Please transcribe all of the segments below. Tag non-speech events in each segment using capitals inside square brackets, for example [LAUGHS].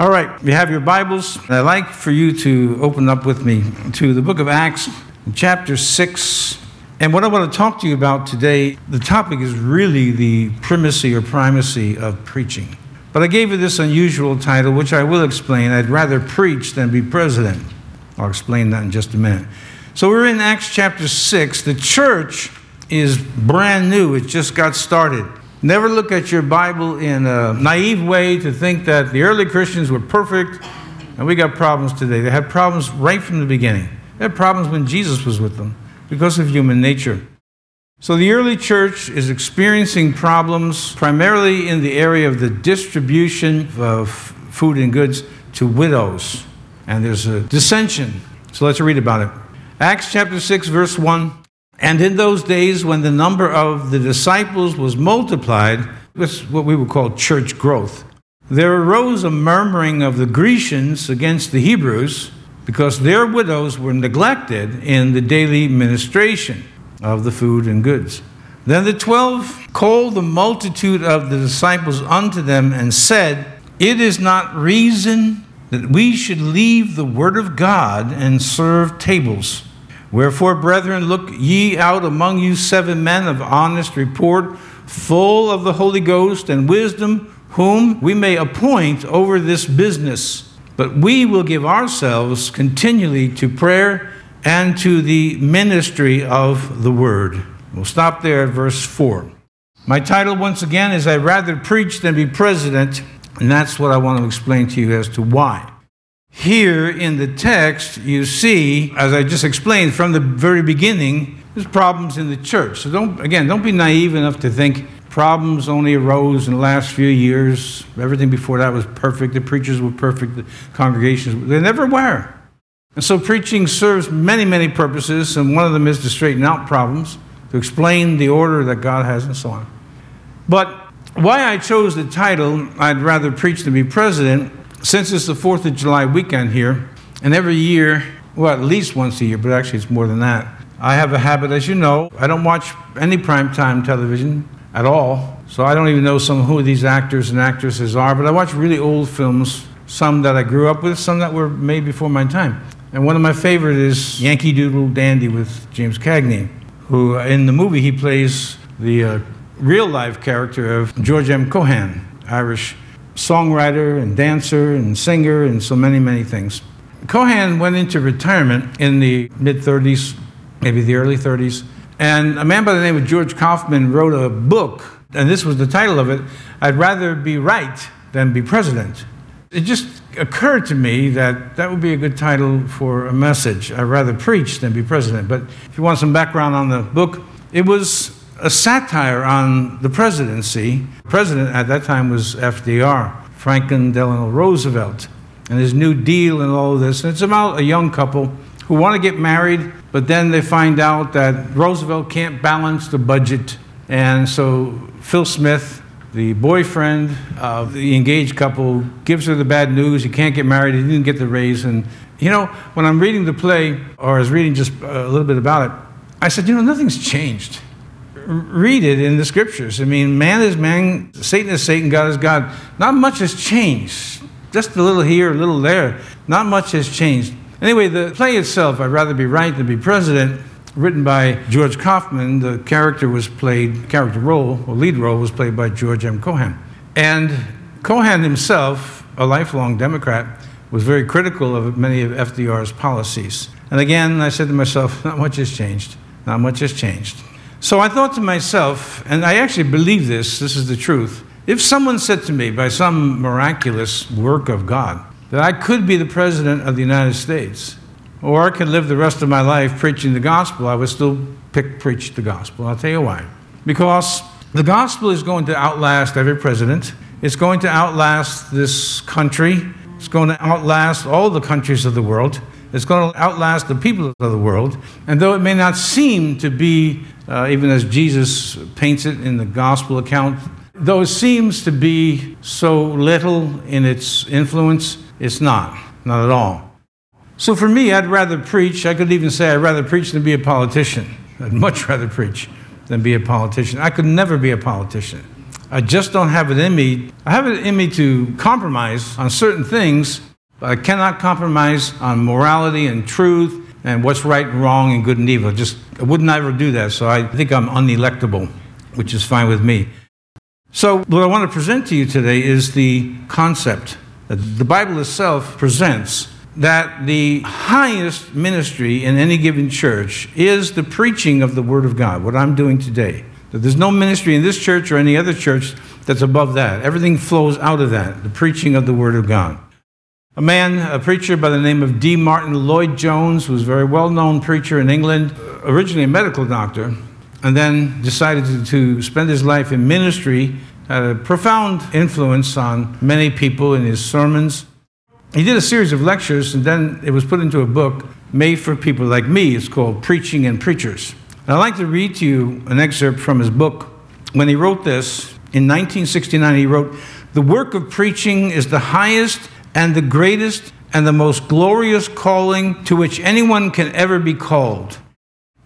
All right, you have your Bibles. I'd like for you to open up with me to the book of Acts, chapter 6. And what I want to talk to you about today, the topic is really the primacy or primacy of preaching. But I gave you this unusual title, which I will explain. I'd rather preach than be president. I'll explain that in just a minute. So we're in Acts chapter 6. The church is brand new, it just got started. Never look at your Bible in a naive way to think that the early Christians were perfect and we got problems today. They had problems right from the beginning. They had problems when Jesus was with them because of human nature. So the early church is experiencing problems primarily in the area of the distribution of food and goods to widows. And there's a dissension. So let's read about it. Acts chapter 6, verse 1. And in those days, when the number of the disciples was multiplied, this what we would call church growth, there arose a murmuring of the Grecians against the Hebrews because their widows were neglected in the daily ministration of the food and goods. Then the twelve called the multitude of the disciples unto them and said, It is not reason that we should leave the word of God and serve tables. Wherefore, brethren, look ye out among you seven men of honest report, full of the Holy Ghost and wisdom, whom we may appoint over this business. But we will give ourselves continually to prayer and to the ministry of the word. We'll stop there at verse 4. My title, once again, is I'd rather preach than be president, and that's what I want to explain to you as to why. Here in the text, you see, as I just explained from the very beginning, there's problems in the church. So don't, again, don't be naive enough to think problems only arose in the last few years. Everything before that was perfect. The preachers were perfect. The congregations, they never were. And so preaching serves many, many purposes, and one of them is to straighten out problems, to explain the order that God has, and so on. But why I chose the title, I'd rather preach than be president, since it's the 4th of July weekend here, and every year, well, at least once a year, but actually it's more than that, I have a habit, as you know, I don't watch any primetime television at all. So I don't even know some who these actors and actresses are, but I watch really old films, some that I grew up with, some that were made before my time. And one of my favorite is Yankee Doodle Dandy with James Cagney, who in the movie he plays the uh, real life character of George M. Cohan, Irish songwriter and dancer and singer and so many, many things. Cohan went into retirement in the mid 30s, maybe the early 30s, and a man by the name of George Kaufman wrote a book, and this was the title of it I'd rather be right than be president. It just occurred to me that that would be a good title for a message. I'd rather preach than be president. But if you want some background on the book, it was a satire on the presidency. The president at that time was FDR, Franklin Delano Roosevelt, and his New Deal and all of this. And it's about a young couple who want to get married, but then they find out that Roosevelt can't balance the budget. And so Phil Smith, the boyfriend of the engaged couple, gives her the bad news. He can't get married. He didn't get the raise. And, you know, when I'm reading the play, or I was reading just a little bit about it, I said, you know, nothing's changed read it in the scriptures. I mean, man is man, Satan is Satan, God is God. Not much has changed. Just a little here, a little there. Not much has changed. Anyway, the play itself, I'd rather be right than be president, written by George Kaufman. The character was played, character role, or lead role, was played by George M. Cohan. And Cohan himself, a lifelong Democrat, was very critical of many of FDR's policies. And again, I said to myself, [LAUGHS] not much has changed. Not much has changed. So I thought to myself, and I actually believe this, this is the truth. If someone said to me, by some miraculous work of God, that I could be the President of the United States, or I could live the rest of my life preaching the gospel, I would still pick preach the gospel. I'll tell you why. Because the gospel is going to outlast every president, it's going to outlast this country, it's going to outlast all the countries of the world. It's going to outlast the people of the world. And though it may not seem to be, uh, even as Jesus paints it in the gospel account, though it seems to be so little in its influence, it's not. Not at all. So for me, I'd rather preach. I could even say I'd rather preach than be a politician. I'd much rather preach than be a politician. I could never be a politician. I just don't have it in me. I have it in me to compromise on certain things, but I cannot compromise on morality and truth and what's right and wrong and good and evil. Just I would never do that. So I think I'm unelectable, which is fine with me. So what I want to present to you today is the concept that the Bible itself presents that the highest ministry in any given church is the preaching of the Word of God, what I'm doing today. That there's no ministry in this church or any other church that's above that. Everything flows out of that, the preaching of the Word of God. A man, a preacher by the name of D. Martyn Lloyd Jones, who was a very well known preacher in England, originally a medical doctor, and then decided to, to spend his life in ministry, had a profound influence on many people in his sermons he did a series of lectures, and then it was put into a book made for people like me. It's called Preaching and Preachers. And I'd like to read to you an excerpt from his book. When he wrote this, in 1969, he wrote, The work of preaching is the highest and the greatest and the most glorious calling to which anyone can ever be called.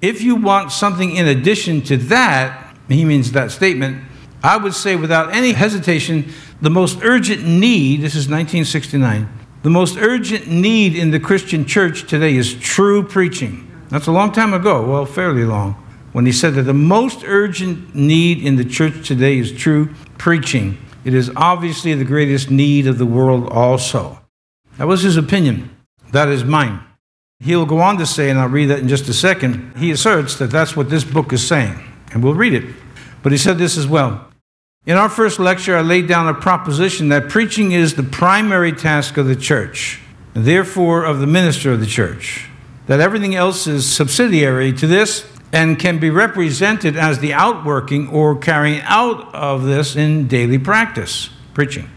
If you want something in addition to that, he means that statement, I would say without any hesitation, the most urgent need, this is 1969, the most urgent need in the Christian church today is true preaching. That's a long time ago, well, fairly long, when he said that the most urgent need in the church today is true preaching. It is obviously the greatest need of the world also. That was his opinion. That is mine. He'll go on to say, and I'll read that in just a second, he asserts that that's what this book is saying, and we'll read it. But he said this as well in our first lecture, I laid down a proposition that preaching is the primary task of the church, and therefore of the minister of the church, that everything else is subsidiary to this and can be represented as the outworking or carrying out of this in daily practice, preaching.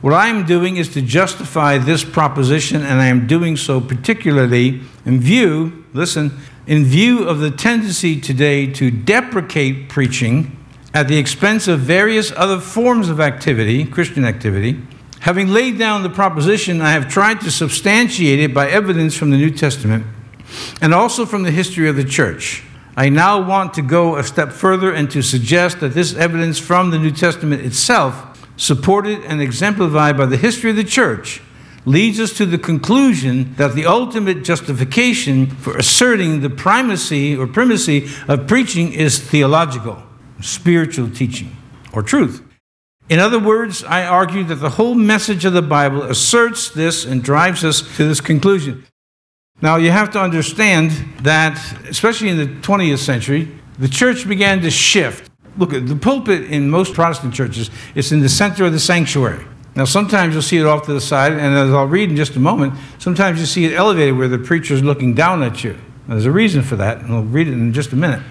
What I am doing is to justify this proposition, and I am doing so particularly in view, listen, in view of the tendency today to deprecate preaching at the expense of various other forms of activity, Christian activity. Having laid down the proposition, I have tried to substantiate it by evidence from the New Testament and also from the history of the church. I now want to go a step further and to suggest that this evidence from the New Testament itself, supported and exemplified by the history of the church, leads us to the conclusion that the ultimate justification for asserting the primacy or primacy of preaching is theological spiritual teaching or truth. In other words, I argue that the whole message of the Bible asserts this and drives us to this conclusion. Now, you have to understand that, especially in the 20th century, the church began to shift. Look, at the pulpit in most Protestant churches is in the center of the sanctuary. Now, sometimes you'll see it off to the side, and as I'll read in just a moment, sometimes you see it elevated where the preacher is looking down at you. Now, there's a reason for that, and I'll read it in just a minute.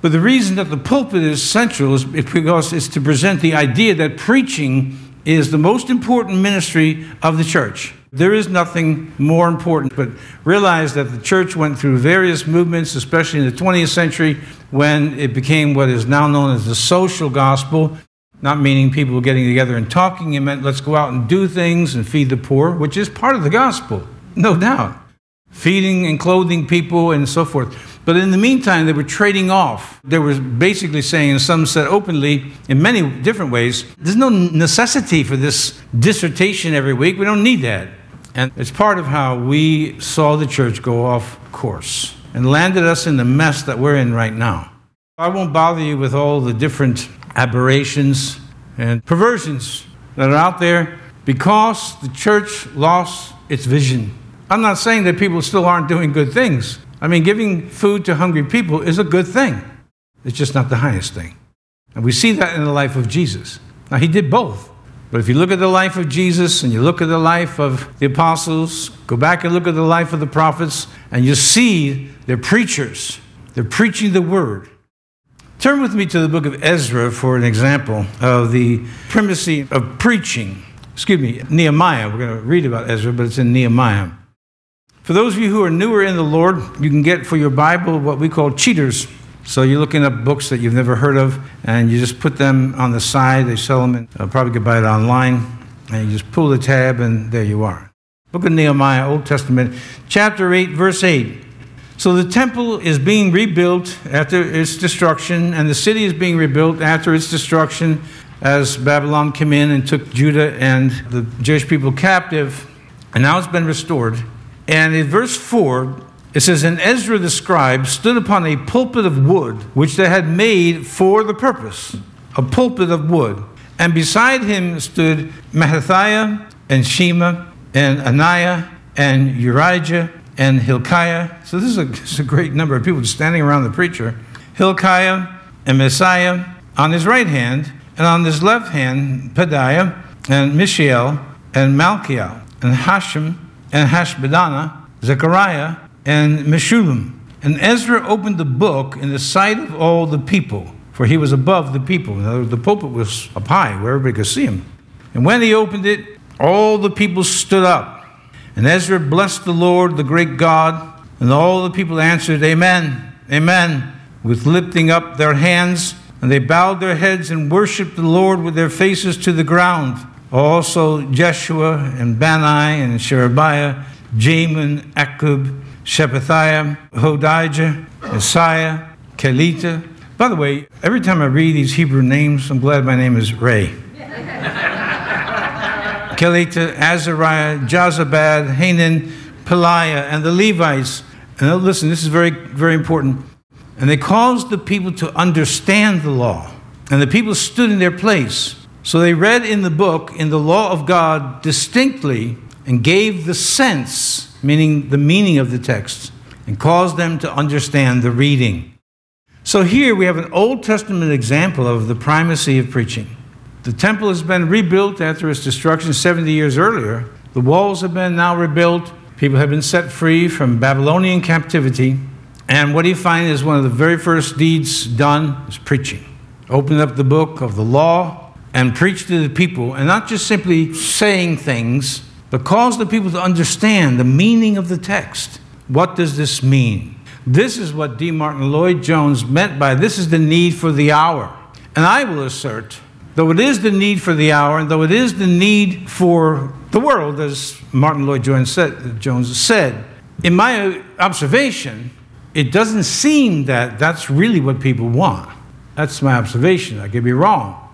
But the reason that the pulpit is central is because it's to present the idea that preaching is the most important ministry of the church. There is nothing more important, but realize that the church went through various movements, especially in the 20th century, when it became what is now known as the social gospel, not meaning people getting together and talking. It meant let's go out and do things and feed the poor, which is part of the gospel, no doubt. Feeding and clothing people and so forth. But in the meantime, they were trading off. They were basically saying, and some said openly, in many different ways, there's no necessity for this dissertation every week. We don't need that. And it's part of how we saw the church go off course and landed us in the mess that we're in right now. I won't bother you with all the different aberrations and perversions that are out there because the church lost its vision. I'm not saying that people still aren't doing good things. I mean, giving food to hungry people is a good thing. It's just not the highest thing. And we see that in the life of Jesus. Now, he did both. But if you look at the life of Jesus and you look at the life of the apostles, go back and look at the life of the prophets, and you see they're preachers. They're preaching the word. Turn with me to the book of Ezra for an example of the primacy of preaching. Excuse me, Nehemiah. We're going to read about Ezra, but it's in Nehemiah. For those of you who are newer in the Lord, you can get for your Bible what we call cheaters. So you're looking up books that you've never heard of, and you just put them on the side. They sell them, and uh, probably could buy it online. And you just pull the tab, and there you are. Book of Nehemiah, Old Testament, chapter 8, verse 8. So the temple is being rebuilt after its destruction, and the city is being rebuilt after its destruction. as Babylon came in and took Judah and the Jewish people captive. And now it's been restored. And in verse 4, it says, And Ezra the scribe stood upon a pulpit of wood, which they had made for the purpose, a pulpit of wood. And beside him stood Mattithiah and Shema and Ananiah and Urijah and Hilkiah. So this is, a, [LAUGHS] this is a great number of people standing around the preacher. Hilkiah and Maaseiah on his right hand, and on his left hand, Pedaiah and Mishael and Malchiel and Hashum and Hashbadana, Zechariah and Meshullam. And Ezra opened the book in the sight of all the people, for he was above the people. The pulpit was up high where everybody could see him. And when he opened it, all the people stood up. And Ezra blessed the Lord, the great God, and all the people answered, Amen, Amen, with lifting up their hands. And they bowed their heads and worshiped the Lord with their faces to the ground. Also Jeshua and Bani and Sherebiah, Jamin, Akkub, Shephatiah, Hodijah, Maaseiah, Kelita. By the way, every time I read these Hebrew names, I'm glad my name is Ray. [LAUGHS] Kelita, Azariah, Jozabad, Hanan, Pelaiah, and the Levites. And listen, this is very, very important. And they caused the people to understand the law. And the people stood in their place. So they read in the book, in the law of God, distinctly and gave the sense, meaning the meaning of the text, and caused them to understand the reading. So here we have an Old Testament example of the primacy of preaching. The temple has been rebuilt after its destruction 70 years earlier. The walls have been now rebuilt. People have been set free from Babylonian captivity. And what do you find is one of the very first deeds done is preaching. Open up the book of the law and preach to the people, and not just simply saying things, but cause the people to understand the meaning of the text. What does this mean? This is what D. Martyn Lloyd Jones meant by this is the need for the hour. And I will assert though it is the need for the hour, and though it is the need for the world, as Martyn Lloyd Jones said, Jones said, in my observation, it doesn't seem that that's really what people want. That's my observation. I could be wrong.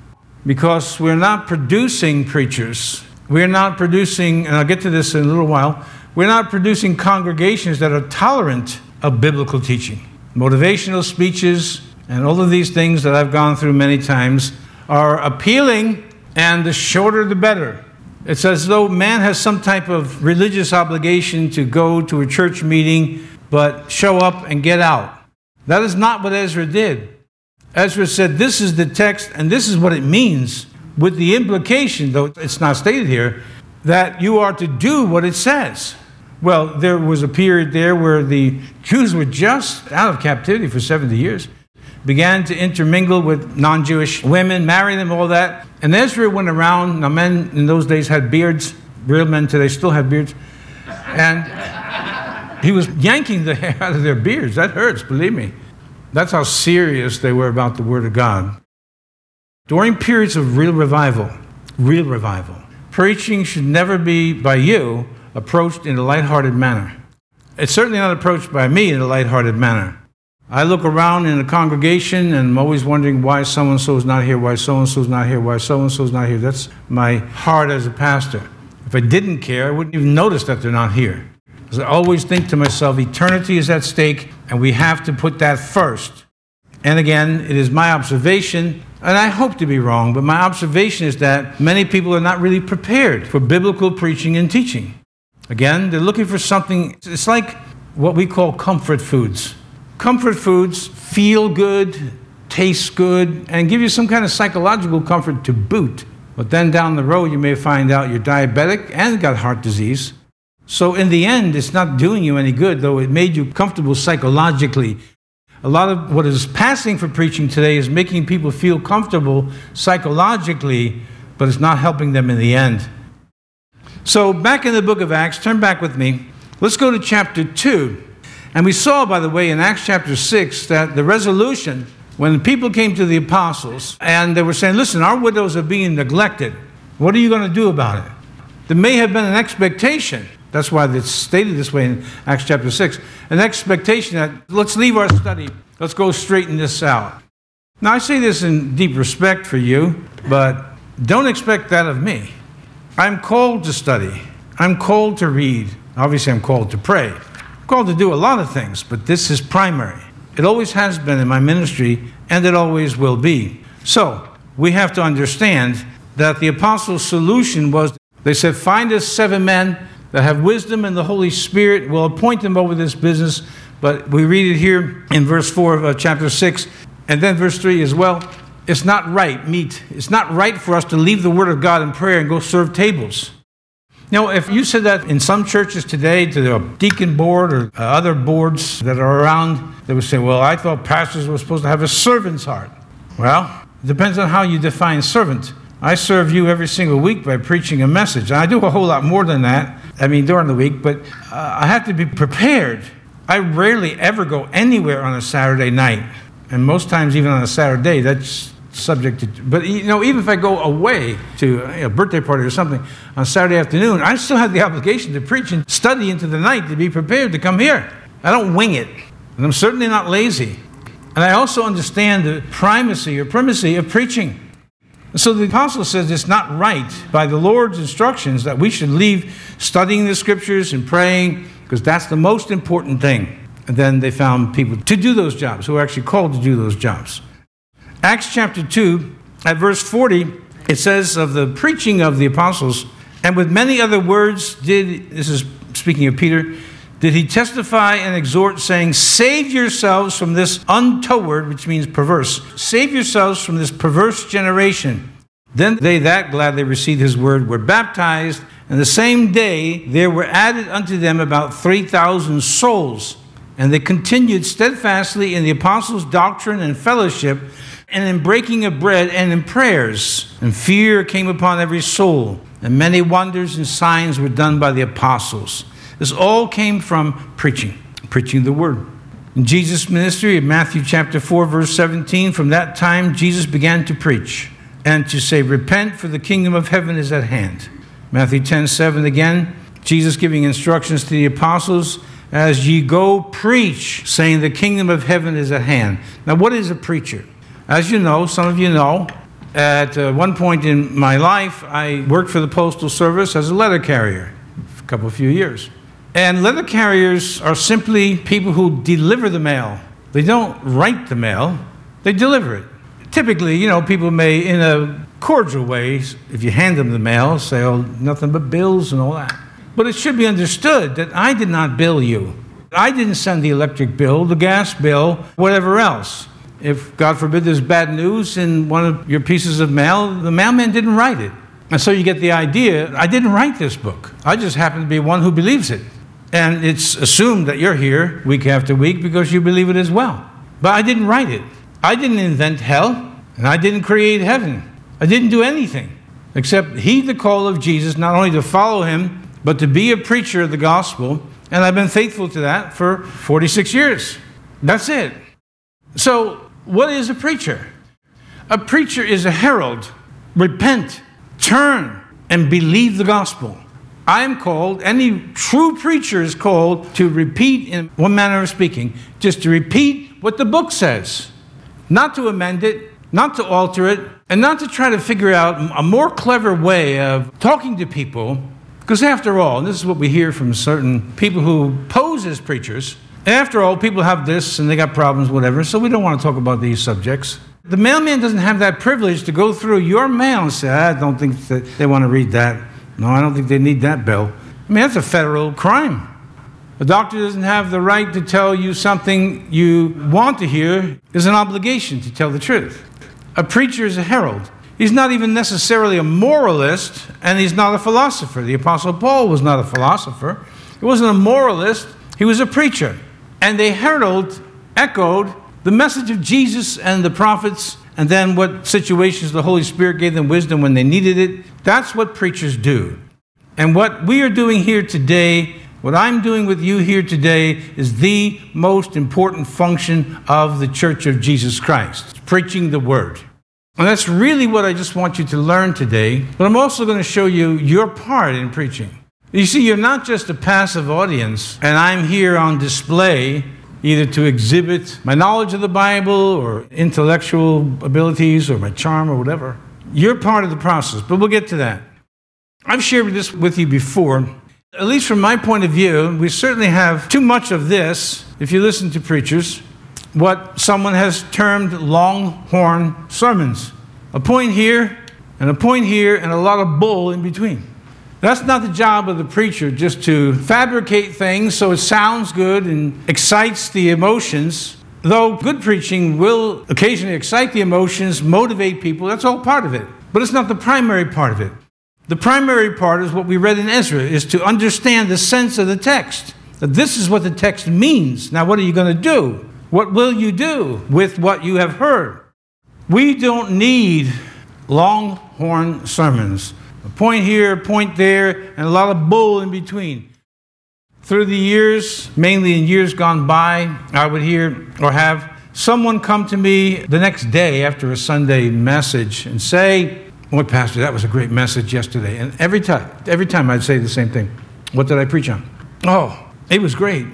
Because we're not producing preachers. We're not producing, and I'll get to this in a little while, we're not producing congregations that are tolerant of biblical teaching. Motivational speeches and all of these things that I've gone through many times are appealing, and the shorter the better. It's as though man has some type of religious obligation to go to a church meeting, but show up and get out. That is not what Ezra did. Ezra said, This is the text, and this is what it means, with the implication, though it's not stated here, that you are to do what it says. Well, there was a period there where the Jews were just out of captivity for 70 years began to intermingle with non Jewish women, marry them, all that. And Ezra went around. Now, men in those days had beards, real men today still have beards. And he was yanking the [LAUGHS] hair out of their beards. That hurts, believe me. That's how serious they were about the Word of God. During periods of real revival, real revival, preaching should never be by you approached in a lighthearted manner. It's certainly not approached by me in a lighthearted manner. I look around in a congregation and I'm always wondering why so and so is not here, why so and so is not here, why so and so is not here. That's my heart as a pastor. If I didn't care, I wouldn't even notice that they're not here. Because I always think to myself, eternity is at stake and we have to put that first. And again, it is my observation, and I hope to be wrong, but my observation is that many people are not really prepared for biblical preaching and teaching. Again, they're looking for something, it's like what we call comfort foods. Comfort foods feel good, taste good, and give you some kind of psychological comfort to boot. But then down the road, you may find out you're diabetic and got heart disease. So, in the end, it's not doing you any good, though it made you comfortable psychologically. A lot of what is passing for preaching today is making people feel comfortable psychologically, but it's not helping them in the end. So, back in the book of Acts, turn back with me. Let's go to chapter 2. And we saw, by the way, in Acts chapter 6 that the resolution, when the people came to the apostles and they were saying, Listen, our widows are being neglected. What are you going to do about it? There may have been an expectation. That's why it's stated this way in Acts chapter 6 an expectation that let's leave our study, let's go straighten this out. Now, I say this in deep respect for you, but don't expect that of me. I'm called to study, I'm called to read. Obviously, I'm called to pray. I'm called to do a lot of things, but this is primary. It always has been in my ministry, and it always will be. So, we have to understand that the apostles' solution was they said, Find us seven men that have wisdom and the Holy Spirit. We'll appoint them over this business. But we read it here in verse 4 of uh, chapter 6, and then verse 3 as well. It's not right, meet. It's not right for us to leave the Word of God in prayer and go serve tables. Now, if you said that in some churches today to the deacon board or uh, other boards that are around, they would say, Well, I thought pastors were supposed to have a servant's heart. Well, it depends on how you define servant. I serve you every single week by preaching a message. And I do a whole lot more than that, I mean, during the week, but uh, I have to be prepared. I rarely ever go anywhere on a Saturday night. And most times, even on a Saturday, that's subject to. But, you know, even if I go away to a birthday party or something on Saturday afternoon, I still have the obligation to preach and study into the night to be prepared to come here. I don't wing it. And I'm certainly not lazy. And I also understand the primacy or primacy of preaching. So the apostle says it's not right by the Lord's instructions that we should leave studying the scriptures and praying because that's the most important thing. And then they found people to do those jobs who are actually called to do those jobs. Acts chapter 2, at verse 40, it says of the preaching of the apostles, and with many other words did, this is speaking of Peter, did he testify and exhort, saying, Save yourselves from this untoward, which means perverse, save yourselves from this perverse generation. Then they that gladly received his word were baptized, and the same day there were added unto them about 3,000 souls. And they continued steadfastly in the apostles' doctrine and fellowship, and in breaking of bread and in prayers. And fear came upon every soul, and many wonders and signs were done by the apostles. This all came from preaching, preaching the word. In Jesus' ministry, in Matthew chapter 4, verse 17, from that time Jesus began to preach and to say, Repent, for the kingdom of heaven is at hand. Matthew 10, 7 again, Jesus giving instructions to the apostles as ye go preach, saying, The kingdom of heaven is at hand. Now, what is a preacher? As you know, some of you know, at uh, one point in my life, I worked for the Postal Service as a letter carrier for a couple of few years. And letter carriers are simply people who deliver the mail. They don't write the mail, they deliver it. Typically, you know, people may, in a cordial way, if you hand them the mail, say, oh, nothing but bills and all that. But it should be understood that I did not bill you. I didn't send the electric bill, the gas bill, whatever else. If, God forbid, there's bad news in one of your pieces of mail, the mailman didn't write it. And so you get the idea I didn't write this book. I just happen to be one who believes it. And it's assumed that you're here week after week because you believe it as well. But I didn't write it. I didn't invent hell, and I didn't create heaven. I didn't do anything except heed the call of Jesus, not only to follow him, but to be a preacher of the gospel. And I've been faithful to that for 46 years. That's it. So, what is a preacher? A preacher is a herald. Repent, turn, and believe the gospel. I am called, any true preacher is called to repeat, in one manner of speaking, just to repeat what the book says, not to amend it, not to alter it, and not to try to figure out a more clever way of talking to people. Because after all, and this is what we hear from certain people who pose as preachers, after all, people have this and they got problems, whatever, so we don't want to talk about these subjects. The mailman doesn't have that privilege to go through your mail and say, I don't think that they want to read that. No, I don't think they need that bill. I mean, that's a federal crime. A doctor doesn't have the right to tell you something you want to hear. There's an obligation to tell the truth. A preacher is a herald. He's not even necessarily a moralist, and he's not a philosopher. The Apostle Paul was not a philosopher. He wasn't a moralist, he was a preacher. And they herald, echoed the message of Jesus and the prophets and then what situations the Holy Spirit gave them wisdom when they needed it. That's what preachers do. And what we are doing here today, what I'm doing with you here today, is the most important function of the Church of Jesus Christ preaching the Word. And that's really what I just want you to learn today. But I'm also going to show you your part in preaching. You see, you're not just a passive audience, and I'm here on display either to exhibit my knowledge of the Bible or intellectual abilities or my charm or whatever. You're part of the process, but we'll get to that. I've shared this with you before. At least from my point of view, we certainly have too much of this, if you listen to preachers, what someone has termed longhorn sermons. A point here, and a point here, and a lot of bull in between. That's not the job of the preacher, just to fabricate things so it sounds good and excites the emotions. Though good preaching will occasionally excite the emotions, motivate people, that's all part of it. But it's not the primary part of it. The primary part is what we read in Ezra, is to understand the sense of the text. That this is what the text means. Now, what are you going to do? What will you do with what you have heard? We don't need longhorn sermons. A point here, a point there, and a lot of bull in between. Through the years, mainly in years gone by, I would hear or have someone come to me the next day after a Sunday message and say, Boy, Pastor, that was a great message yesterday. And every time, every time I'd say the same thing. What did I preach on? Oh, it was great.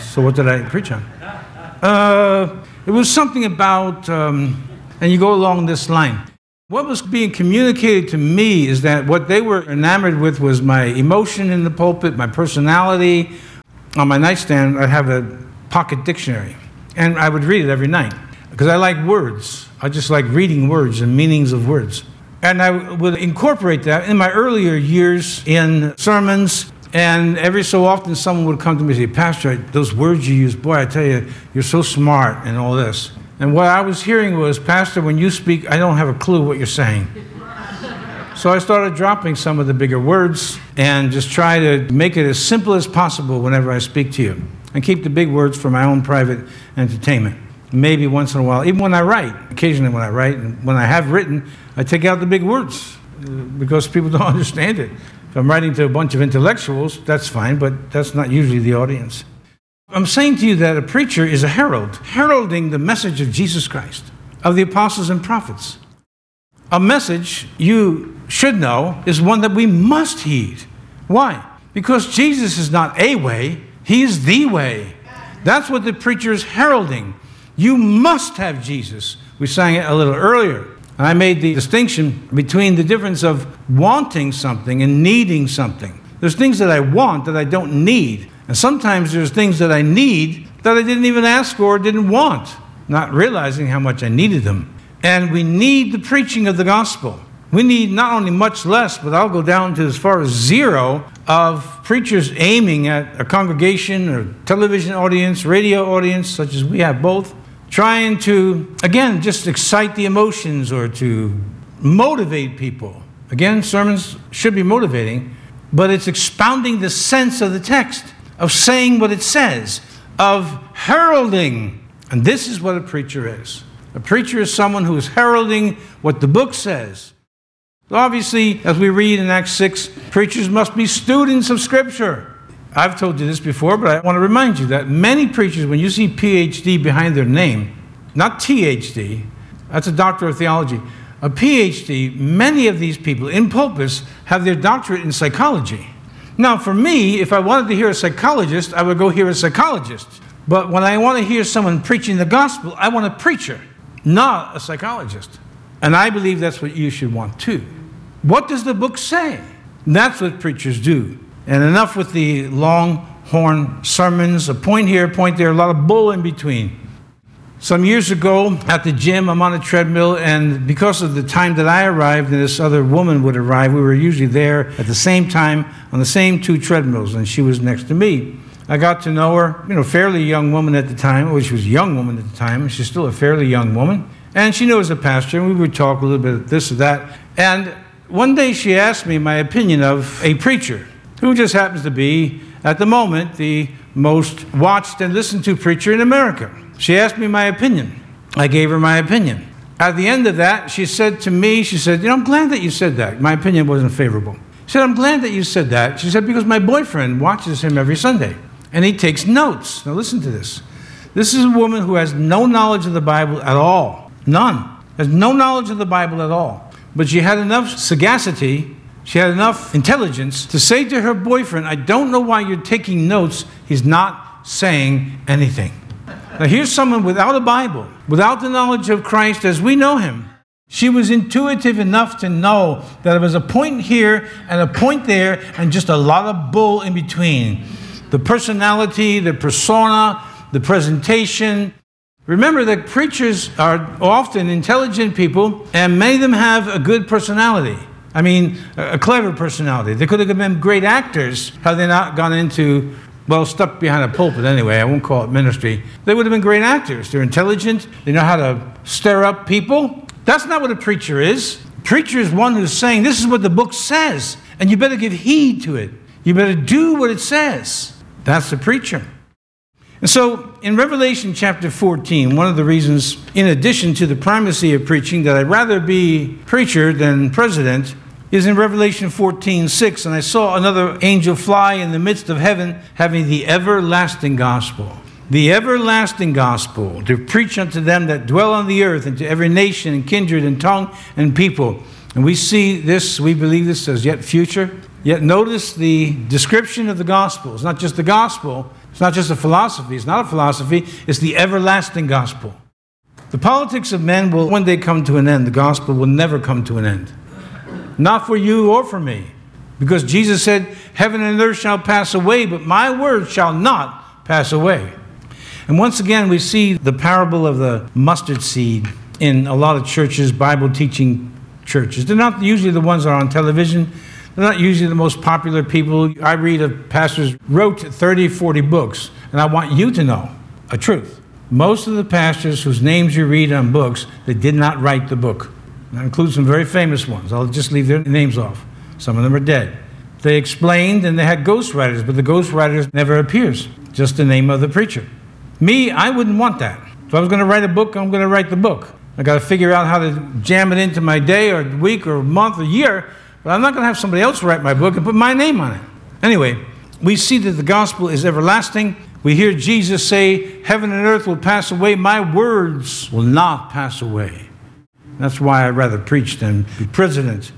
So what did I preach on? Uh, it was something about, um, and you go along this line. What was being communicated to me is that what they were enamored with was my emotion in the pulpit, my personality. On my nightstand, I have a pocket dictionary, and I would read it every night because I like words. I just like reading words and meanings of words. And I would incorporate that in my earlier years in sermons and every so often, someone would come to me and say, Pastor, those words you use, boy, I tell you, you're so smart and all this. And what I was hearing was, Pastor, when you speak, I don't have a clue what you're saying. so I started dropping some of the bigger words and just try to make it as simple as possible whenever I speak to you and keep the big words for my own private entertainment. Maybe once in a while, even when I write, occasionally when I write, and when I have written, I take out the big words uh, because people [LAUGHS] don't understand it. If I'm writing to a bunch of intellectuals, that's fine, but that's not usually the audience. I'm saying to you that a preacher is a herald, heralding the message of Jesus Christ, of the apostles and prophets. A message you should know is one that we must heed. Why? Because Jesus is not a way, He is the way. That's what the preacher is heralding. You must have Jesus. We sang it a little earlier. I made the distinction between the difference of wanting something and needing something. There's things that I want that I don't need. And sometimes there's things that I need that I didn't even ask for or didn't want, not realizing how much I needed them. And we need the preaching of the gospel. We need not only much less, but I'll go down to as far as zero of preachers aiming at a congregation or television audience, radio audience, such as we have both, trying to, again, just excite the emotions or to motivate people. Again, sermons should be motivating, but it's expounding the sense of the text, of saying what it says, of heralding. And this is what a preacher is. A preacher is someone who is heralding what the book says. Obviously, as we read in Acts 6, preachers must be students of Scripture. I've told you this before, but I want to remind you that many preachers, when you see PhD behind their name, not THD, that's a doctor of theology, a PhD, many of these people in pulpits have their doctorate in psychology. Now, for me, if I wanted to hear a psychologist, I would go hear a psychologist. But when I want to hear someone preaching the gospel, I want a preacher, not a psychologist. And I believe that's what you should want too. What does the book say? that's what preachers do. And enough with the long horn sermons, a point here, a point there, a lot of bull in between. Some years ago at the gym, I'm on a treadmill, and because of the time that I arrived and this other woman would arrive, we were usually there at the same time on the same two treadmills, and she was next to me. I got to know her, you know, fairly young woman at the time. Well, she was a young woman at the time. She's still a fairly young woman. And she knows a pastor, and we would talk a little bit of this or that. And one day she asked me my opinion of a preacher who just happens to be, at the moment, the most watched and listened to preacher in America. She asked me my opinion. I gave her my opinion. At the end of that, she said to me, she said, You know, I'm glad that you said that. My opinion wasn't favorable. She said, I'm glad that you said that. She said, Because my boyfriend watches him every Sunday and he takes notes. Now, listen to this. This is a woman who has no knowledge of the Bible at all. None. Has no knowledge of the Bible at all. But she had enough sagacity she had enough intelligence to say to her boyfriend, I don't know why you're taking notes. He's not saying anything. Now, here's someone without a Bible, without the knowledge of Christ as we know him. She was intuitive enough to know that there was a point here and a point there and just a lot of bull in between. The personality, the persona, the presentation. Remember that preachers are often intelligent people, and many of them have a good personality. I mean, a clever personality. They could have been great actors had they not gone into, well, stuck behind a pulpit anyway. I won't call it ministry. They would have been great actors. They're intelligent, they know how to stir up people. That's not what a preacher is. A preacher is one who's saying, This is what the book says, and you better give heed to it. You better do what it says. That's the preacher. And so in Revelation chapter 14, one of the reasons, in addition to the primacy of preaching, that I'd rather be preacher than president is in Revelation 14 6. And I saw another angel fly in the midst of heaven, having the everlasting gospel. The everlasting gospel to preach unto them that dwell on the earth, and to every nation and kindred and tongue and people. And we see this, we believe this as yet future. Yet notice the description of the gospel. It's not just the gospel, it's not just a philosophy, it's not a philosophy, it's the everlasting gospel. The politics of men will one day come to an end, the gospel will never come to an end. Not for you or for me. Because Jesus said, Heaven and earth shall pass away, but my word shall not pass away. And once again, we see the parable of the mustard seed in a lot of churches, Bible teaching churches. They're not usually the ones that are on television. They're not usually the most popular people. I read of pastors wrote 30, 40 books, and I want you to know a truth. Most of the pastors whose names you read on books, they did not write the book. That includes some very famous ones. I'll just leave their names off. Some of them are dead. They explained and they had ghostwriters, but the ghostwriters never appears, just the name of the preacher. Me, I wouldn't want that. If I was going to write a book, I'm going to write the book. I got to figure out how to jam it into my day or week or month or year, but I'm not going to have somebody else write my book and put my name on it. Anyway, we see that the gospel is everlasting. We hear Jesus say, Heaven and earth will pass away, my words will not pass away. That's why I'd rather preach than be president.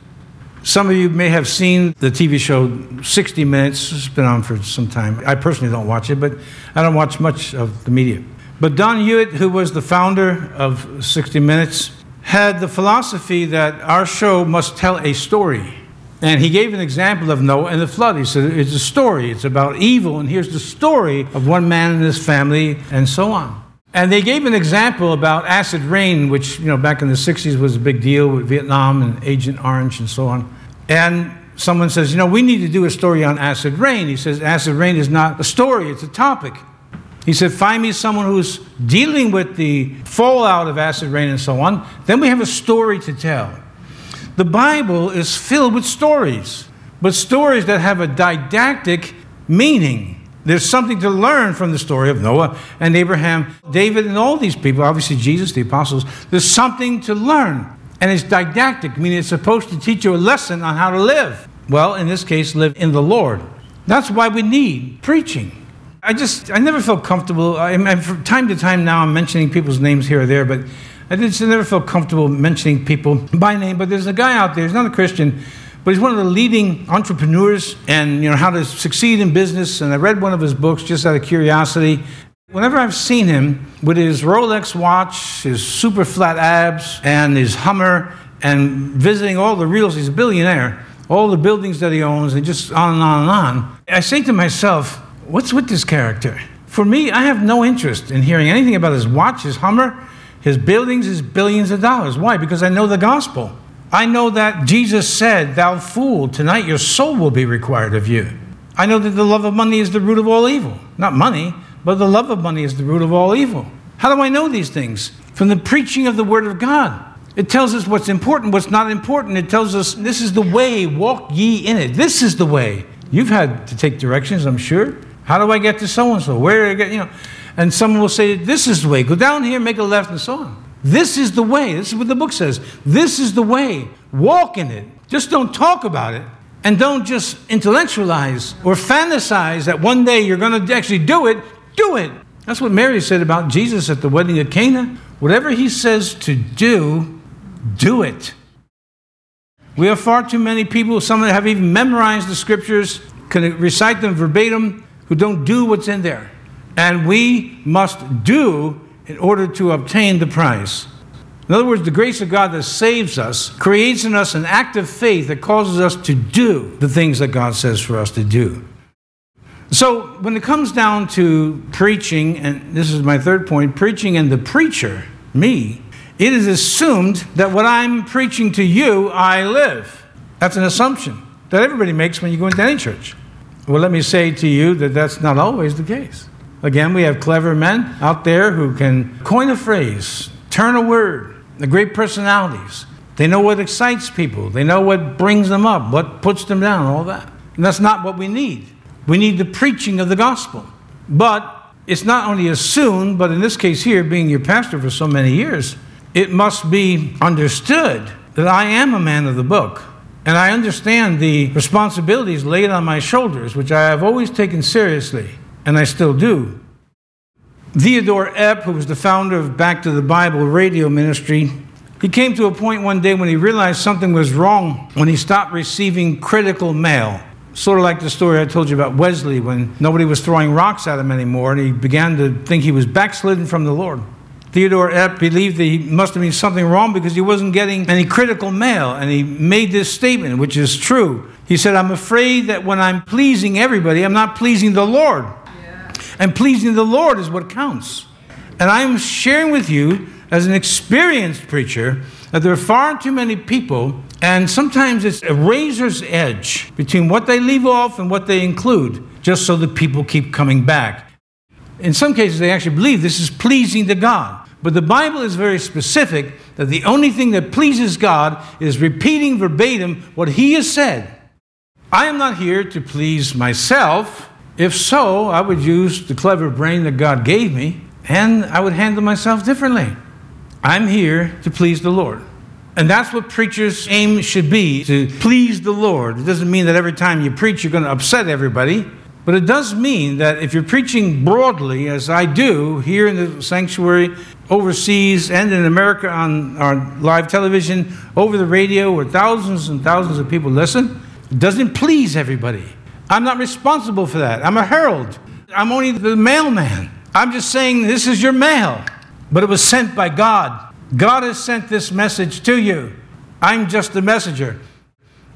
Some of you may have seen the TV show 60 Minutes. It's been on for some time. I personally don't watch it, but I don't watch much of the media. But Don Hewitt, who was the founder of 60 Minutes, had the philosophy that our show must tell a story. And he gave an example of Noah and the flood. He said, It's a story, it's about evil, and here's the story of one man and his family, and so on. And they gave an example about acid rain, which, you know, back in the 60s was a big deal with Vietnam and Agent Orange and so on. And someone says, you know, we need to do a story on acid rain. He says, acid rain is not a story, it's a topic. He said, find me someone who's dealing with the fallout of acid rain and so on. Then we have a story to tell. The Bible is filled with stories, but stories that have a didactic meaning. There's something to learn from the story of Noah and Abraham, David, and all these people, obviously Jesus, the apostles. There's something to learn. And it's didactic, meaning it's supposed to teach you a lesson on how to live. Well, in this case, live in the Lord. That's why we need preaching. I just, I never felt comfortable. I, I, from time to time now, I'm mentioning people's names here or there, but I just never felt comfortable mentioning people by name. But there's a guy out there, he's not a Christian, but he's one of the leading entrepreneurs and you know how to succeed in business. And I read one of his books just out of curiosity. Whenever I've seen him with his Rolex watch, his super flat abs, and his Hummer, and visiting all the reals, he's a billionaire, all the buildings that he owns, and just on and on and on. I say to myself, what's with this character? For me, I have no interest in hearing anything about his watch, his Hummer, his buildings, his billions of dollars. Why? Because I know the gospel. I know that Jesus said, Thou fool, tonight your soul will be required of you. I know that the love of money is the root of all evil. Not money, but the love of money is the root of all evil. How do I know these things? From the preaching of the Word of God. It tells us what's important, what's not important. It tells us this is the way, walk ye in it. This is the way. You've had to take directions, I'm sure. How do I get to so and so? Where do I get, you know? And someone will say, This is the way. Go down here, make a left, and so on. This is the way. This is what the book says. This is the way. Walk in it. Just don't talk about it. And don't just intellectualize or fantasize that one day you're going to actually do it. Do it. That's what Mary said about Jesus at the wedding of Cana. Whatever he says to do, do it. We have far too many people, some that have even memorized the scriptures, can recite them verbatim, who don't do what's in there. and we must do in order to obtain the prize. In other words, the grace of God that saves us creates in us an active faith that causes us to do the things that God says for us to do. So, when it comes down to preaching, and this is my third point preaching and the preacher, me, it is assumed that what I'm preaching to you, I live. That's an assumption that everybody makes when you go into any church. Well, let me say to you that that's not always the case. Again, we have clever men out there who can coin a phrase, turn a word, the great personalities. They know what excites people, they know what brings them up, what puts them down, all that. And that's not what we need. We need the preaching of the gospel. But it's not only assumed, but in this case here, being your pastor for so many years, it must be understood that I am a man of the book. And I understand the responsibilities laid on my shoulders, which I have always taken seriously, and I still do. Theodore Epp, who was the founder of Back to the Bible radio ministry, he came to a point one day when he realized something was wrong when he stopped receiving critical mail. Sort of like the story I told you about Wesley when nobody was throwing rocks at him anymore and he began to think he was backslidden from the Lord. Theodore Epp believed that he must have been something wrong because he wasn't getting any critical mail, and he made this statement, which is true. He said, I'm afraid that when I'm pleasing everybody, I'm not pleasing the Lord. And pleasing the Lord is what counts. And I'm sharing with you, as an experienced preacher, that there are far too many people, and sometimes it's a razor's edge between what they leave off and what they include, just so that people keep coming back. In some cases, they actually believe this is pleasing to God. But the Bible is very specific that the only thing that pleases God is repeating verbatim what He has said. I am not here to please myself. If so, I would use the clever brain that God gave me and I would handle myself differently. I'm here to please the Lord. And that's what preachers' aim should be to please the Lord. It doesn't mean that every time you preach, you're going to upset everybody. But it does mean that if you're preaching broadly, as I do here in the sanctuary, overseas, and in America on our live television, over the radio, where thousands and thousands of people listen, it doesn't please everybody. I'm not responsible for that. I'm a herald. I'm only the mailman. I'm just saying this is your mail. But it was sent by God. God has sent this message to you. I'm just the messenger.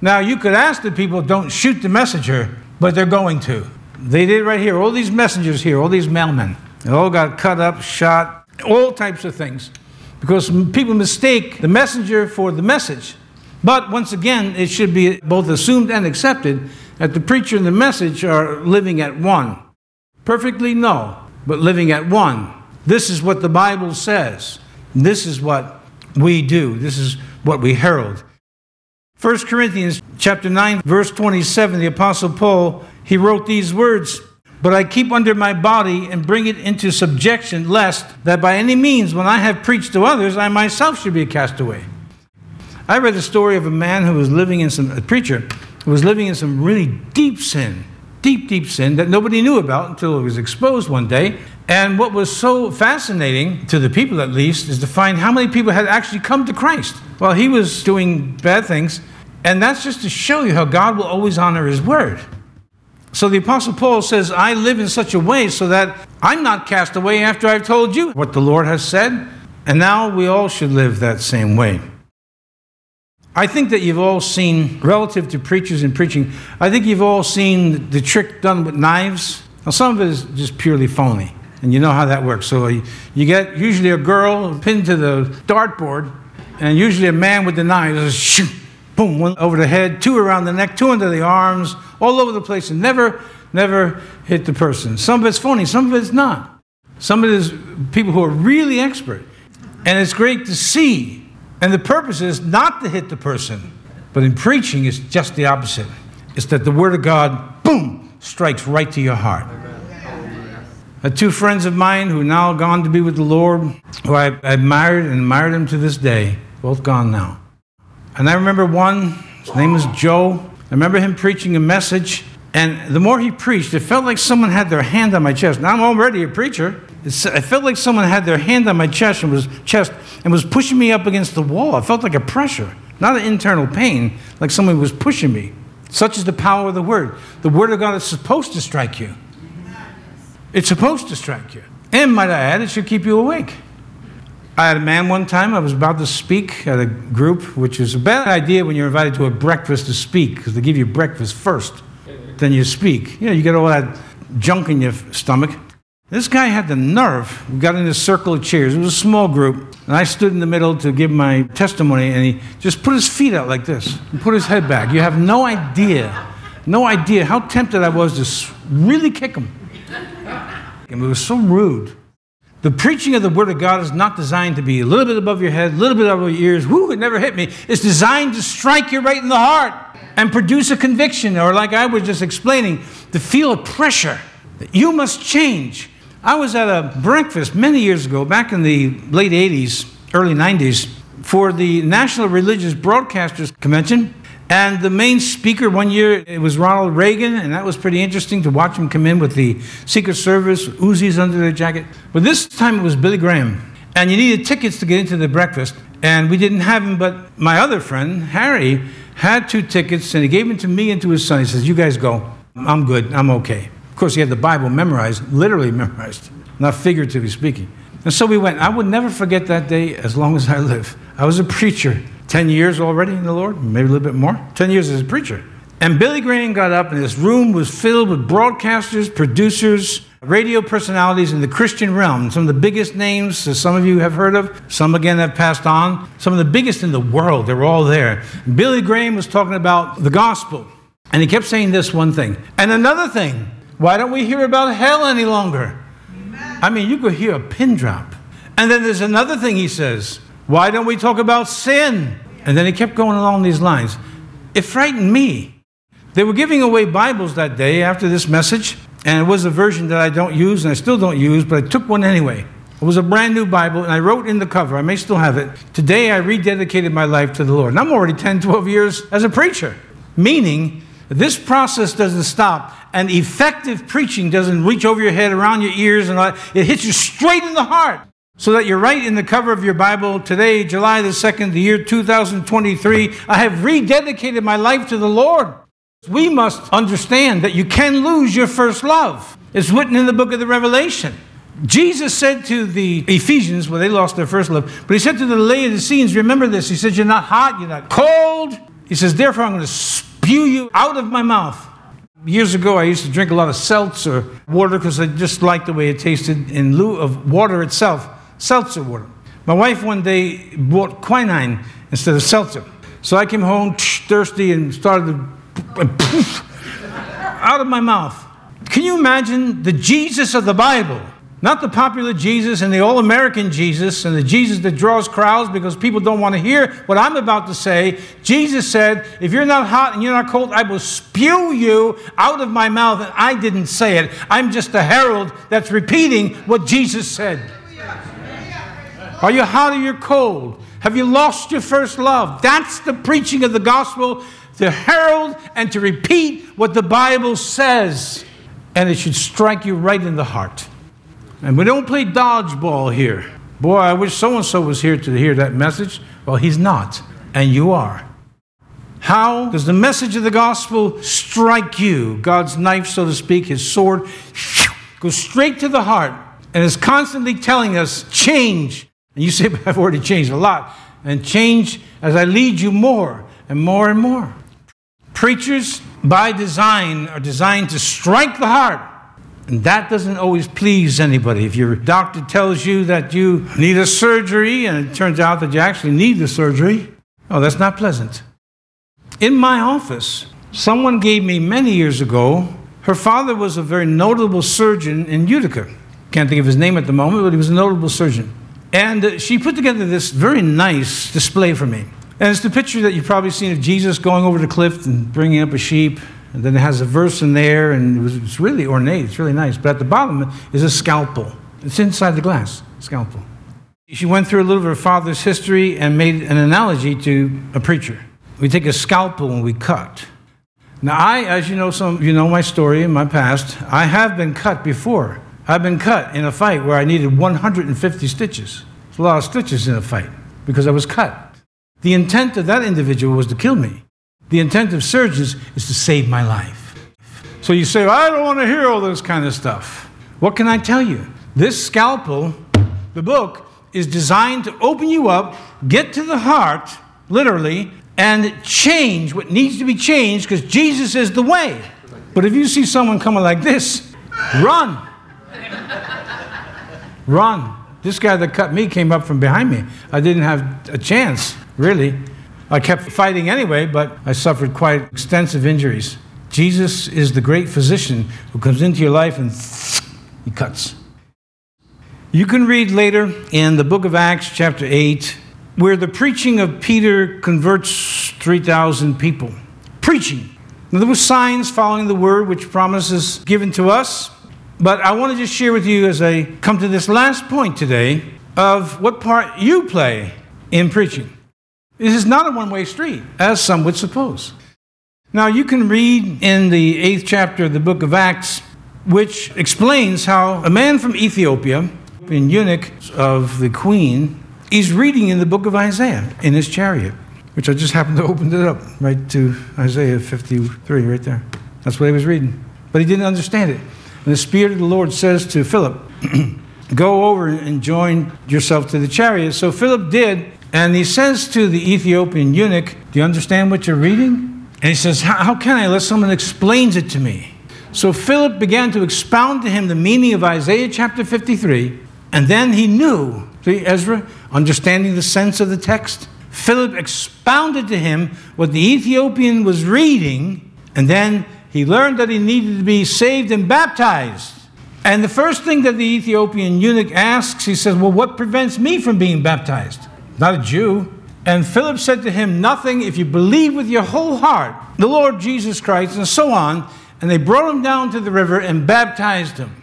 Now, you could ask the people, don't shoot the messenger, but they're going to. They did right here. All these messengers here, all these mailmen, they all got cut up, shot, all types of things. Because people mistake the messenger for the message. But once again, it should be both assumed and accepted that the preacher and the message are living at one. Perfectly no, but living at one. This is what the Bible says. This is what we do. This is what we herald. 1 Corinthians chapter 9 verse 27 the apostle Paul he wrote these words but I keep under my body and bring it into subjection, lest that by any means, when I have preached to others, I myself should be a castaway. I read a story of a man who was living in some, a preacher, was living in some really deep sin, deep, deep sin that nobody knew about until it was exposed one day. And what was so fascinating, to the people at least, is to find how many people had actually come to Christ while he was doing bad things. And that's just to show you how God will always honor his word. So the Apostle Paul says, I live in such a way so that I'm not cast away after I've told you what the Lord has said. And now we all should live that same way. I think that you've all seen, relative to preachers and preaching, I think you've all seen the trick done with knives. Now, some of it is just purely phony, and you know how that works. So you, get usually a girl pinned to the dartboard, and usually a man with the knife, shoot, boom, one over the head, two around the neck, two under the arms, all over the place and never, never hit the person. Some of it's phony, some of it's not. Some of it is people who are really expert. And it's great to see. And the purpose is not to hit the person, but in preaching, it's just the opposite. It's that the Word of God, boom, strikes right to your heart. Uh, two friends of mine who are now gone to be with the Lord, who I admired and admired them to this day, both gone now. And I remember one, his name was Joe. I remember him preaching a message, and the more he preached, it felt like someone had their hand on my chest. Now I'm already a preacher. It felt like someone had their hand on my chest and was chest and was pushing me up against the wall. I felt like a pressure, not an internal pain, like someone was pushing me. Such is the power of the word. The word of God is supposed to strike you. It's supposed to strike you. And might I add, it should keep you awake. I had a man one time, I was about to speak at a group, which is a bad idea when you're invited to a breakfast to speak, because they give you breakfast first, then you speak. You know, you get all that junk in your stomach. This guy had the nerve. We got in a circle of chairs. It was a small group. And I stood in the middle to give my testimony, and he just put his feet out like this and put his head back. You have no idea, no idea how tempted I was to really kick him. And it was so rude. The preaching of the Word of God is not designed to be a little bit above your head, a little bit above your ears. Whoo, it never hit me. It's designed to strike you right in the heart and produce a conviction, or like I was just explaining, to feel a pressure that you must change. I was at a breakfast many years ago, back in the late 80s, early 90s, for the National Religious Broadcasters Convention. And the main speaker one year, it was Ronald Reagan, and that was pretty interesting to watch him come in with the Secret Service Uzis under their jacket. But this time it was Billy Graham. And you needed tickets to get into the breakfast. And we didn't have him, but my other friend, Harry, had two tickets, and he gave them to me and to his son. He says, You guys go. I'm good. I'm okay. Course, he had the Bible memorized, literally memorized, not figuratively speaking. And so we went. I would never forget that day as long as I live. I was a preacher 10 years already in the Lord, maybe a little bit more. 10 years as a preacher. And Billy Graham got up, and this room was filled with broadcasters, producers, radio personalities in the Christian realm. Some of the biggest names that some of you have heard of, some again have passed on. Some of the biggest in the world, they were all there. Billy Graham was talking about the gospel, and he kept saying this one thing. And another thing, why don't we hear about hell any longer? Amen. I mean, you could hear a pin drop. And then there's another thing he says. Why don't we talk about sin? And then he kept going along these lines. It frightened me. They were giving away Bibles that day after this message, and it was a version that I don't use and I still don't use, but I took one anyway. It was a brand new Bible, and I wrote in the cover, I may still have it, Today I rededicated my life to the Lord. And I'm already 10, 12 years as a preacher, meaning this process doesn't stop, and effective preaching doesn't reach over your head, around your ears, and it hits you straight in the heart so that you're right in the cover of your Bible today, July the 2nd, the year 2023. I have rededicated my life to the Lord. We must understand that you can lose your first love. It's written in the book of the Revelation. Jesus said to the Ephesians, well, they lost their first love, but he said to the Laodiceans, remember this. He said, You're not hot, you're not cold. He says, Therefore, I'm going to spew you out of my mouth. Years ago, I used to drink a lot of seltzer water because I just liked the way it tasted in lieu of water itself seltzer water. My wife one day bought quinine instead of seltzer. So I came home thirsty and started to, [LAUGHS] out of my mouth. Can you imagine the Jesus of the Bible? Not the popular Jesus and the all American Jesus and the Jesus that draws crowds because people don't want to hear what I'm about to say. Jesus said, If you're not hot and you're not cold, I will spew you out of my mouth. And I didn't say it. I'm just a herald that's repeating what Jesus said. Are you hot or you're cold? Have you lost your first love? That's the preaching of the gospel to herald and to repeat what the Bible says. And it should strike you right in the heart. And we don't play dodgeball here. Boy, I wish so and so was here to hear that message. Well, he's not, and you are. How does the message of the gospel strike you? God's knife, so to speak, his sword, goes straight to the heart and is constantly telling us change, and you say, [LAUGHS] but I've already changed a lot. And change as I lead you more and more and more. Preachers, by design, are designed to strike the heart. And that doesn't always please anybody. If your doctor tells you that you need a surgery and it turns out that you actually need the surgery, oh, that's not pleasant. In my office, someone gave me many years ago, her father was a very notable surgeon in Utica. Can't think of his name at the moment, but he was a notable surgeon. And uh, she put together this very nice display for me. And it's the picture that you've probably seen of Jesus going over the cliff and bringing up a sheep. And then it has a verse in there, and it was, it's really ornate. It's really nice. But at the bottom is a scalpel. It's inside the glass, scalpel. She went through a little of her father's history and made an analogy to a preacher. We take a scalpel and we cut. Now, I, as you know, some of you know my story in my past, I have been cut before. I've been cut in a fight where I needed 150 stitches. It's a lot of stitches in a fight because I was cut. The intent of that individual was to kill me. The intent of surgeons is to save my life. So you say, I don't want to hear all this kind of stuff. What can I tell you? This scalpel, the book, is designed to open you up, get to the heart, literally, and change what needs to be changed because Jesus is the way. But if you see someone coming like this, run. Run. This guy that cut me came up from behind me. I didn't have a chance, really. I kept fighting anyway, but I suffered quite extensive injuries. Jesus is the great physician who comes into your life and [SNIFFS] he cuts. You can read later in the book of Acts, chapter 8, where the preaching of Peter converts 3,000 people. Preaching. Now, there were signs following the word which promises given to us but I want to just share with you as I come to this last point today of what part you play in preaching. This is not a one way street, as some would suppose. Now, you can read in the eighth chapter of the book of Acts, which explains how a man from Ethiopia, an eunuch of the queen, is reading in the book of Isaiah in his chariot, which I just happened to open it up right to Isaiah 53, right there. That's what he was reading. But he didn't understand it. And the Spirit of the Lord says to Philip, [CLEARS THROAT] Go over and join yourself to the chariot. So Philip did, and he says to the Ethiopian eunuch, Do you understand what you're reading? And he says, How can I unless someone explains it to me? So Philip began to expound to him the meaning of Isaiah chapter 53, and then he knew. See, Ezra, understanding the sense of the text, Philip expounded to him what the Ethiopian was reading, and then he learned that he needed to be saved and baptized. And the first thing that the Ethiopian eunuch asks, he says, Well, what prevents me from being baptized? Not a Jew. And Philip said to him, Nothing if you believe with your whole heart the Lord Jesus Christ, and so on. And they brought him down to the river and baptized him.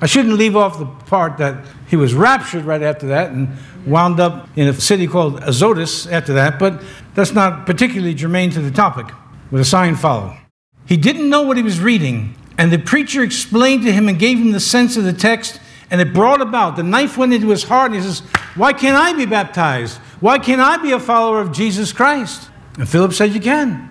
I shouldn't leave off the part that he was raptured right after that and wound up in a city called Azotus after that, but that's not particularly germane to the topic. with a sign followed. He didn't know what he was reading, and the preacher explained to him and gave him the sense of the text, and it brought about. The knife went into his heart, and he says, Why can't I be baptized? Why can't I be a follower of Jesus Christ? And Philip said, You can.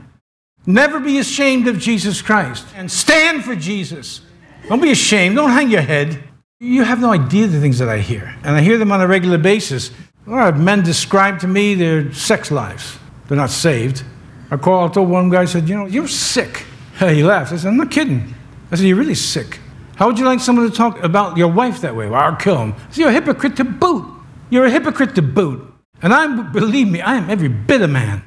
Never be ashamed of Jesus Christ and stand for Jesus. Don't be ashamed. Don't hang your head. You have no idea the things that I hear. And I hear them on a regular basis. Well, men describe to me their sex lives. They're not saved. I called, I told one guy, I said, You know, you're sick. [LAUGHS] He laughed. I said, I'm not kidding. I said, You're really sick. How would you like someone to talk about your wife that way? Well, I'll kill him. Said, You're a hypocrite to boot. You're a hypocrite to boot. And I believe me, I am every bit a man.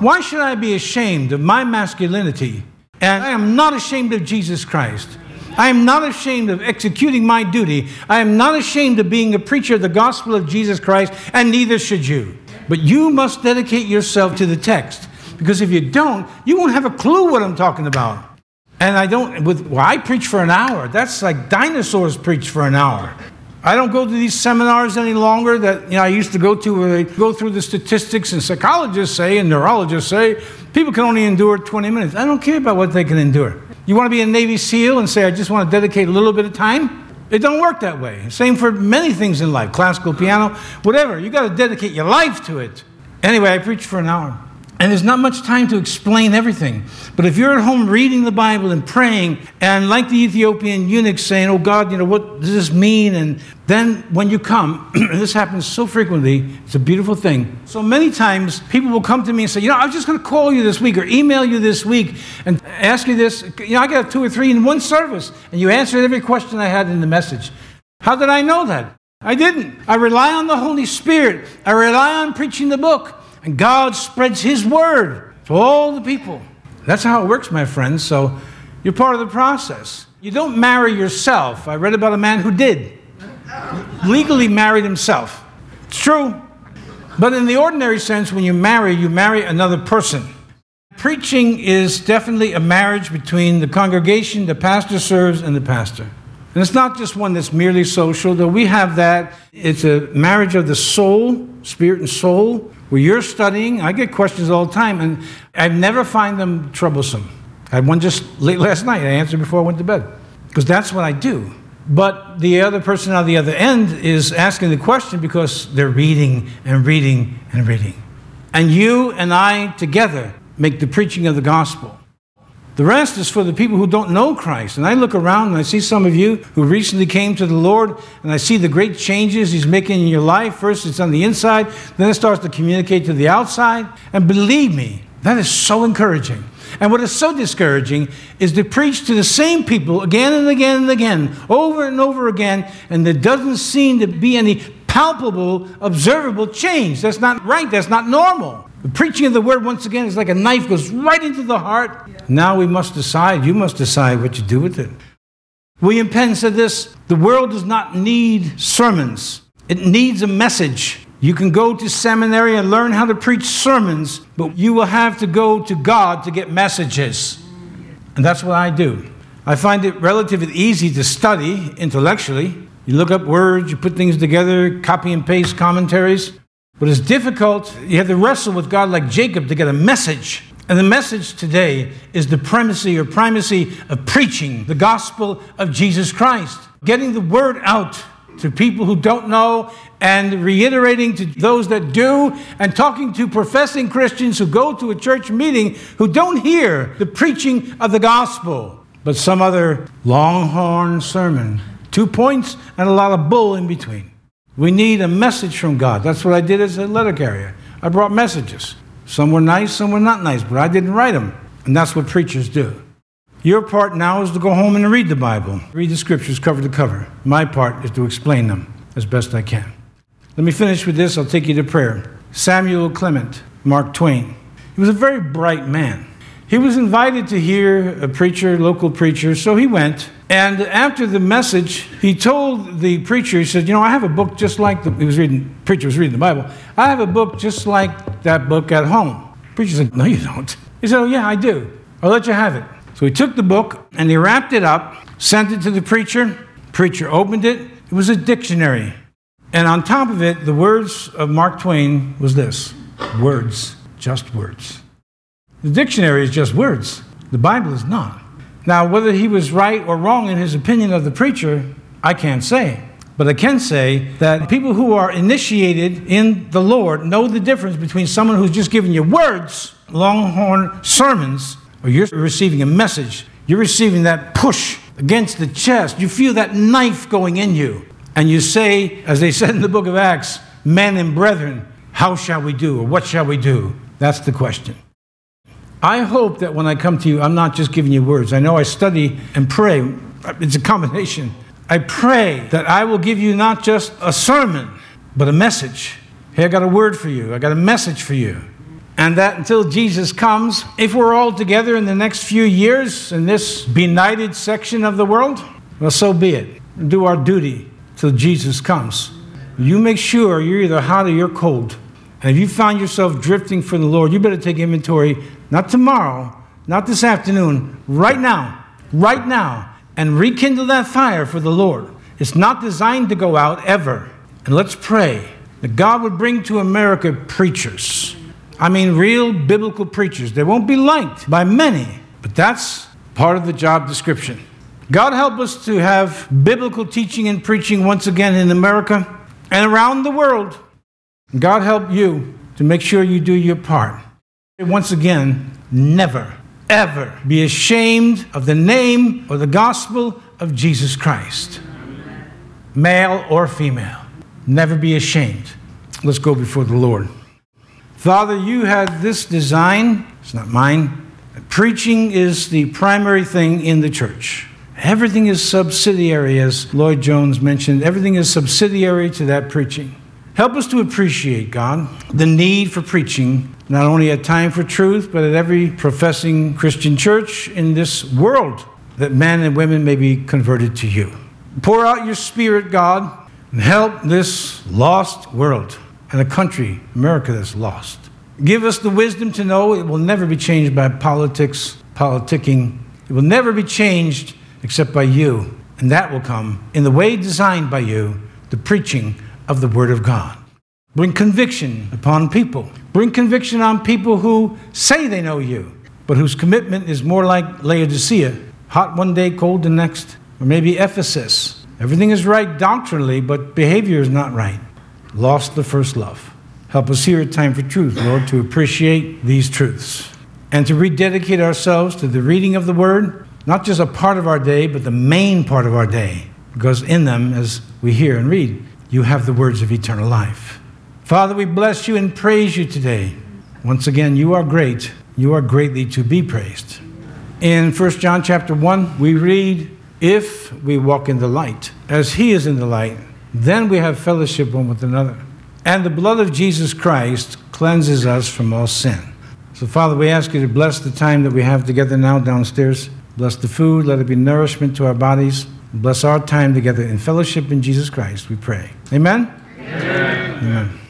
Why should I be ashamed of my masculinity? And I am not ashamed of Jesus Christ. I am not ashamed of executing my duty. I am not ashamed of being a preacher of the gospel of Jesus Christ, and neither should you. But you must dedicate yourself to the text. Because if you don't, you won't have a clue what I'm talking about. And I don't, with, well, I preach for an hour. That's like dinosaurs preach for an hour. I don't go to these seminars any longer that you know, I used to go to where they go through the statistics and psychologists say and neurologists say people can only endure 20 minutes. I don't care about what they can endure. You want to be a Navy SEAL and say, I just want to dedicate a little bit of time? It don't work that way. Same for many things in life, classical piano, whatever. You got to dedicate your life to it. Anyway, I preached for an hour. And there's not much time to explain everything. But if you're at home reading the Bible and praying, and like the Ethiopian eunuch saying, Oh God, you know, what does this mean? And then when you come, and [CLEARS THROAT] this happens so frequently, it's a beautiful thing. So many times people will come to me and say, You know, I was just going to call you this week or email you this week and ask you this. You know, I got two or three in one service, and you answered every question I had in the message. How did I know that? I didn't. I rely on the Holy Spirit, I rely on preaching the book. And God spreads His word to all the people. That's how it works, my friends. So you're part of the process. You don't marry yourself. I read about a man who did. Legally married himself. It's true. But in the ordinary sense, when you marry, you marry another person. Preaching is definitely a marriage between the congregation the pastor serves and the pastor. And it's not just one that's merely social, though we have that. It's a marriage of the soul, spirit and soul, where you're studying, I get questions all the time, and I never find them troublesome. I had one just late last night. I answered before I went to bed because that's what I do. But the other person on the other end is asking the question because they're reading and reading and reading. And you and I together make the preaching of the gospel. The rest is for the people who don't know Christ. And I look around and I see some of you who recently came to the Lord, and I see the great changes He's making in your life. First, it's on the inside, then it starts to communicate to the outside. And believe me, that is so encouraging. And what is so discouraging is to preach to the same people again and again and again, over and over again, and there doesn't seem to be any palpable, observable change. That's not right. That's not normal. The preaching of the word, once again, is like a knife goes right into the heart. Yeah. Now we must decide. You must decide what you do with it. William Penn said this The world does not need sermons, it needs a message. You can go to seminary and learn how to preach sermons, but you will have to go to God to get messages. And that's what I do. I find it relatively easy to study intellectually. You look up words, you put things together, copy and paste commentaries. But it's difficult. You have to wrestle with God like Jacob to get a message. And the message today is the primacy or primacy of preaching the gospel of Jesus Christ, getting the word out to people who don't know and reiterating to those that do, and talking to professing Christians who go to a church meeting who don't hear the preaching of the gospel, but some other longhorn sermon. Two points and a lot of bull in between. We need a message from God. That's what I did as a letter carrier. I brought messages. Some were nice, some were not nice, but I didn't write them. And that's what preachers do. Your part now is to go home and read the Bible, read the scriptures cover to cover. My part is to explain them as best I can. Let me finish with this. I'll take you to prayer. Samuel Clemens, Mark Twain. He was a very bright man. He was invited to hear a preacher, local preacher, so he went. And after the message, he told the preacher, he said, You know, I have a book just like the he was reading, preacher was reading the Bible. I have a book just like that book at home. Preacher said, No, you don't. He said, Oh, yeah, I do. I'll let you have it. So he took the book and he wrapped it up, sent it to the preacher. Preacher opened it. It was a dictionary. And on top of it, the words of Mark Twain was this words, just words. The dictionary is just words. The Bible is not. Now, whether he was right or wrong in his opinion of the preacher, I can't say. But I can say that people who are initiated in the Lord know the difference between someone who's just giving you words, longhorn sermons, or you're receiving a message. You're receiving that push against the chest. You feel that knife going in you. And you say, as they said in the book of Acts, men and brethren, how shall we do? Or what shall we do? That's the question. I hope that when I come to you, I'm not just giving you words. I know I study and pray, it's a combination. I pray that I will give you not just a sermon, but a message. Hey, I got a word for you, I got a message for you. And that until Jesus comes, if we're all together in the next few years in this benighted section of the world, well, so be it. Do our duty till Jesus comes. You make sure you're either hot or you're cold. And if you find yourself drifting from the Lord, you better take inventory not tomorrow, not this afternoon, right now, right now, and rekindle that fire for the Lord. It's not designed to go out ever. And let's pray that God would bring to America preachers. I mean, real biblical preachers. They won't be liked by many, but that's part of the job description. God help us to have biblical teaching and preaching once again in America and around the world. God help you to make sure you do your part. Once again, never, ever be ashamed of the name or the gospel of Jesus Christ, male or female. Never be ashamed. Let's go before the Lord. Father, you had this design, it's not mine. Preaching is the primary thing in the church. Everything is subsidiary, as Lloyd Jones mentioned. Everything is subsidiary to that preaching. Help us to appreciate, God, the need for preaching, not only at Time for Truth, but at every professing Christian church in this world, that men and women may be converted to you. Pour out your Spirit, God, and help this lost world and a country, America, that's lost. Give us the wisdom to know it will never be changed by politics, politicking. It will never be changed except by you. And that will come in the way designed by you, the preaching of the Word of God. Bring conviction upon people. Bring conviction on people who say they know you, but whose commitment is more like Laodicea hot one day, cold the next. Or maybe Ephesus. Everything is right doctrinally, but behavior is not right. Lost the first love. Help us here at Time for Truth, Lord, to appreciate these truths and to rededicate ourselves to the reading of the Word, not just a part of our day, but the main part of our day. Because in them, as we hear and read, you have the words of eternal life. Father, we bless you and praise you today. Once again, you are great. You are greatly to be praised. In 1 John chapter 1, we read, If we walk in the light, as he is in the light, then we have fellowship one with another. And the blood of Jesus Christ cleanses us from all sin. So, Father, we ask you to bless the time that we have together now downstairs. Bless the food, let it be nourishment to our bodies. Bless our time together in fellowship in Jesus Christ, we pray. Amen? Amen. Amen.